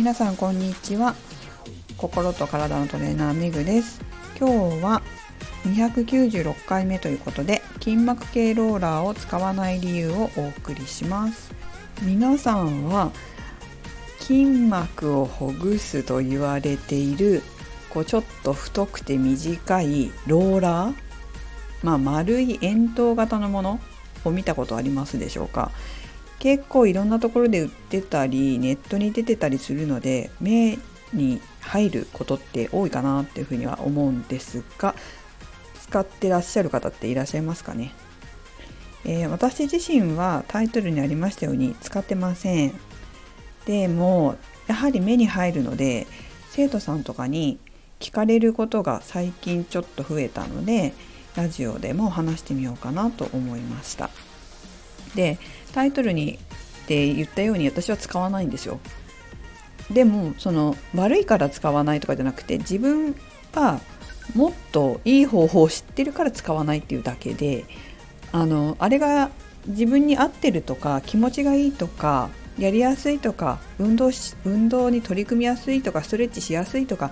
皆さんこんにちは。心と体のトレーナーめぐです。今日は296回目ということで筋膜系ローラーを使わない理由をお送りします。皆さんは筋膜をほぐすと言われているこうちょっと太くて短いローラーまあ、丸い円筒型のものを見たことありますでしょうか？結構いろんなところで売ってたりネットに出てたりするので目に入ることって多いかなっていうふうには思うんですが使ってらっしゃる方っていらっしゃいますかね、えー、私自身はタイトルにありましたように使ってません。でもやはり目に入るので生徒さんとかに聞かれることが最近ちょっと増えたのでラジオでも話してみようかなと思いました。でタイトルにって言ったように私は使わないんですよ。でもその悪いから使わないとかじゃなくて自分がもっといい方法を知ってるから使わないっていうだけであのあれが自分に合ってるとか気持ちがいいとかやりやすいとか運動し運動に取り組みやすいとかストレッチしやすいとか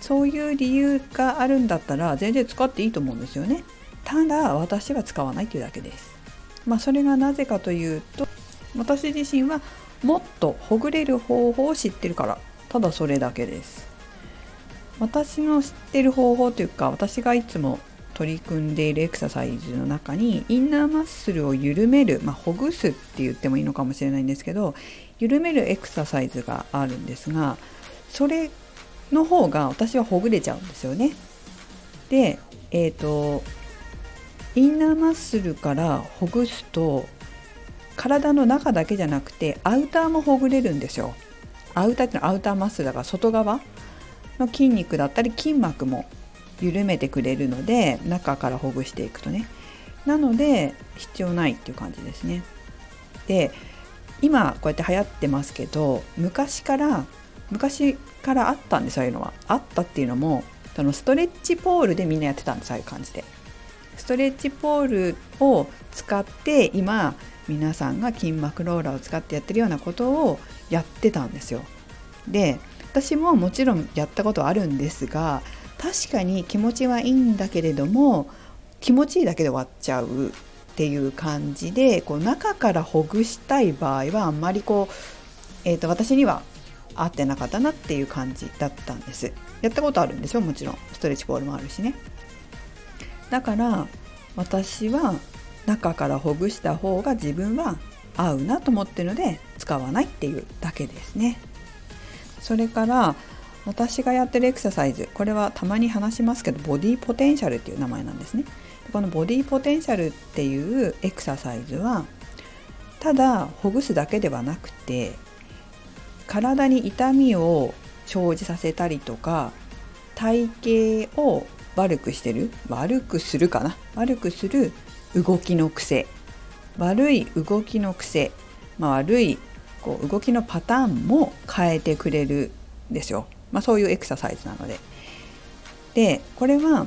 そういう理由があるんだったら全然使っていいと思うんですよね。ただ私は使わないというだけです。まあ、それがなぜかというと私自身はもっとほぐれる方法を知ってるからただそれだけです私の知ってる方法というか私がいつも取り組んでいるエクササイズの中にインナーマッスルを緩める、まあ、ほぐすって言ってもいいのかもしれないんですけど緩めるエクササイズがあるんですがそれの方が私はほぐれちゃうんですよね。で、えーとインナーマッスルからほぐすと体の中だけじゃなくてアウターもほぐれるんですよ。アウターってのはアウターマッスルだから外側の筋肉だったり筋膜も緩めてくれるので中からほぐしていくとね。なので必要ないっていう感じですね。で今こうやって流行ってますけど昔から昔からあったんですそういうのは。あったっていうのもそのストレッチポールでみんなやってたんですああいう感じで。ストレッチポールを使って今皆さんが筋膜ローラーを使ってやってるようなことをやってたんですよ。で私ももちろんやったことあるんですが確かに気持ちはいいんだけれども気持ちいいだけで終わっちゃうっていう感じでこう中からほぐしたい場合はあんまりこう、えーと、私には合ってなかったなっていう感じだったんです。やったことあるんですよもちろんストレッチポールもあるしね。だから私は中からほぐした方が自分は合うなと思ってるので使わないっていうだけですね。それから私がやってるエクササイズこれはたまに話しますけどボディポテンシャルっていう名前なんですね。このボディポテンシャルっていうエクササイズはただほぐすだけではなくて体に痛みを生じさせたりとか体型を悪くしてる？悪くするかな？悪くする動きの癖。悪い動きの癖、まあ、悪いこう動きのパターンも変えてくれるんですよ、まあ、そういうエクササイズなので。でこれは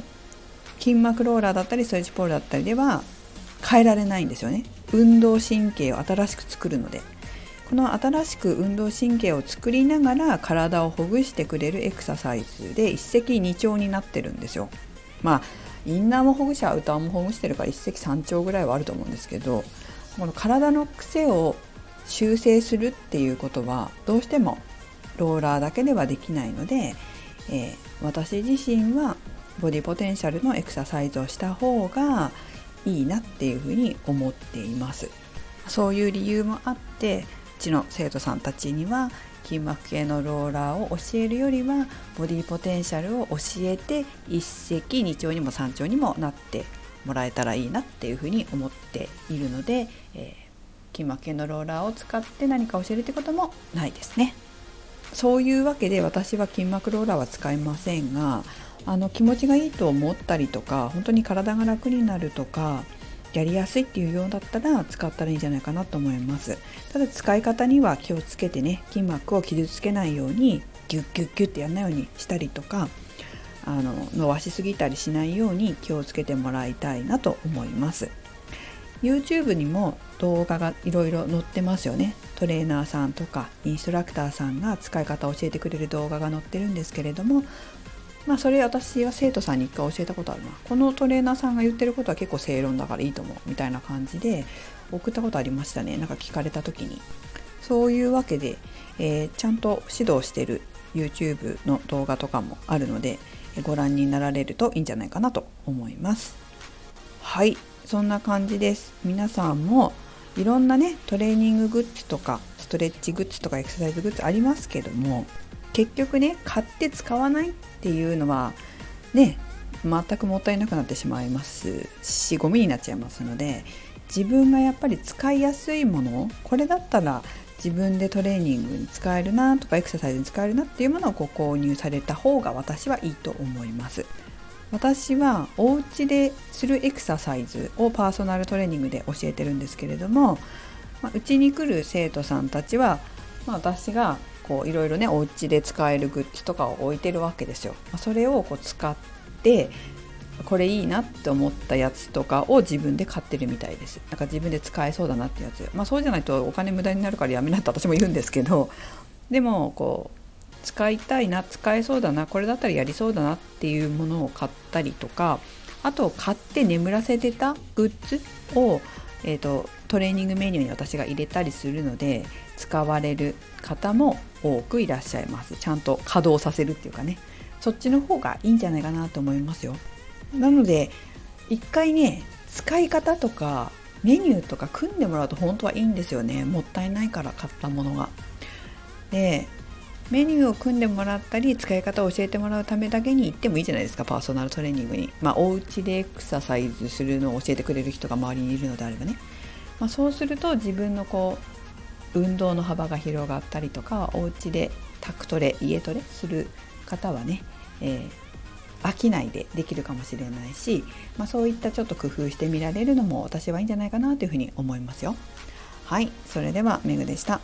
筋膜ローラーだったりストレッチポールだったりでは変えられないんですよね。運動神経を新しく作るので。この新しく運動神経を作りながら体をほぐしてくれるエクササイズで一石二鳥になってるんですよ。まあインナーもほぐしアウターもほぐしてるから一石三鳥ぐらいはあると思うんですけどこの体の癖を修正するっていうことはどうしてもローラーだけではできないので、えー、私自身はボディポテンシャルのエクササイズをした方がいいなっていうふうに思っていますそういう理由もあってちの生徒さんたちには筋膜系のローラーを教えるよりはボディポテンシャルを教えて一石二鳥にも三鳥にもなってもらえたらいいなっていうふうに思っているので、えー、筋膜系のローラーを使って何か教えるってこともないですね。そういうわけで私は筋膜ローラーは使いませんがあの気持ちがいいと思ったりとか本当に体が楽になるとかやりやすいっていうようだったら使ったらいいんじゃないかなと思います。ただ使い方には気をつけてね筋膜を傷つけないようにギュッギュッギュッってやらないようにしたりとかあの伸ばしすぎたりしないように気をつけてもらいたいなと思います。YouTube にも動画がいろいろ載ってますよね。トレーナーさんとかインストラクターさんが使い方を教えてくれる動画が載ってるんですけれどもまあそれ私は生徒さんに一回教えたことあるな。このトレーナーさんが言ってることは結構正論だからいいと思うみたいな感じで送ったことありましたね。なんか聞かれた時に。そういうわけで、えー、ちゃんと指導してる YouTube の動画とかもあるのでご覧になられるといいんじゃないかなと思います。はい。そんな感じです。皆さんもいろんなねトレーニンググッズとかストレッチグッズとかエクササイズグッズありますけども結局ね買って使わないっていうのはね全くもったいなくなってしまいますしゴミになっちゃいますので自分がやっぱり使いやすいものこれだったら自分でトレーニングに使えるなとかエクササイズに使えるなっていうものをこう購入された方が私はいいと思います。私はお家でするエクササイズをパーソナルトレーニングで教えてるんですけれどもうち、に来る生徒さんたちは、まあ、私がこういろいろねお家で使えるグッズとかを置いてるわけですよ。それをこう使ってこれいいなって思ったやつとかを自分で買ってるみたいですなんか自分で使えそうだなってやつまあそうじゃないとお金無駄になるからやめなって私も言うんですけど でもこう使いたいな使えそうだなこれだったらやりそうだなっていうものを買ったりとかあと買って眠らせてたグッズを、えーと、トレーニングメニューに私が入れたりするので使われる方も多くいらっしゃいますちゃんと稼働させるっていうかねそっちの方がいいんじゃないかなと思いますよなので一回ね使い方とかメニューとか組んでもらうと本当はいいんですよねもったいないから買ったものが。でメニューを組んでもらったり使い方を教えてもらうためだけに行ってもいいじゃないですかパーソナルトレーニングに。まあお家でエクササイズするのを教えてくれる人が周りにいるのであればね。まあ、そうすると自分のこう運動の幅が広がったりとかお家で宅トレ家トレする方はね、えー飽きないでできるかもしれないし、まあ、そういったちょっと工夫してみられるのも私はいいんじゃないかなというふうに思いますよ。はい、それではメグでした。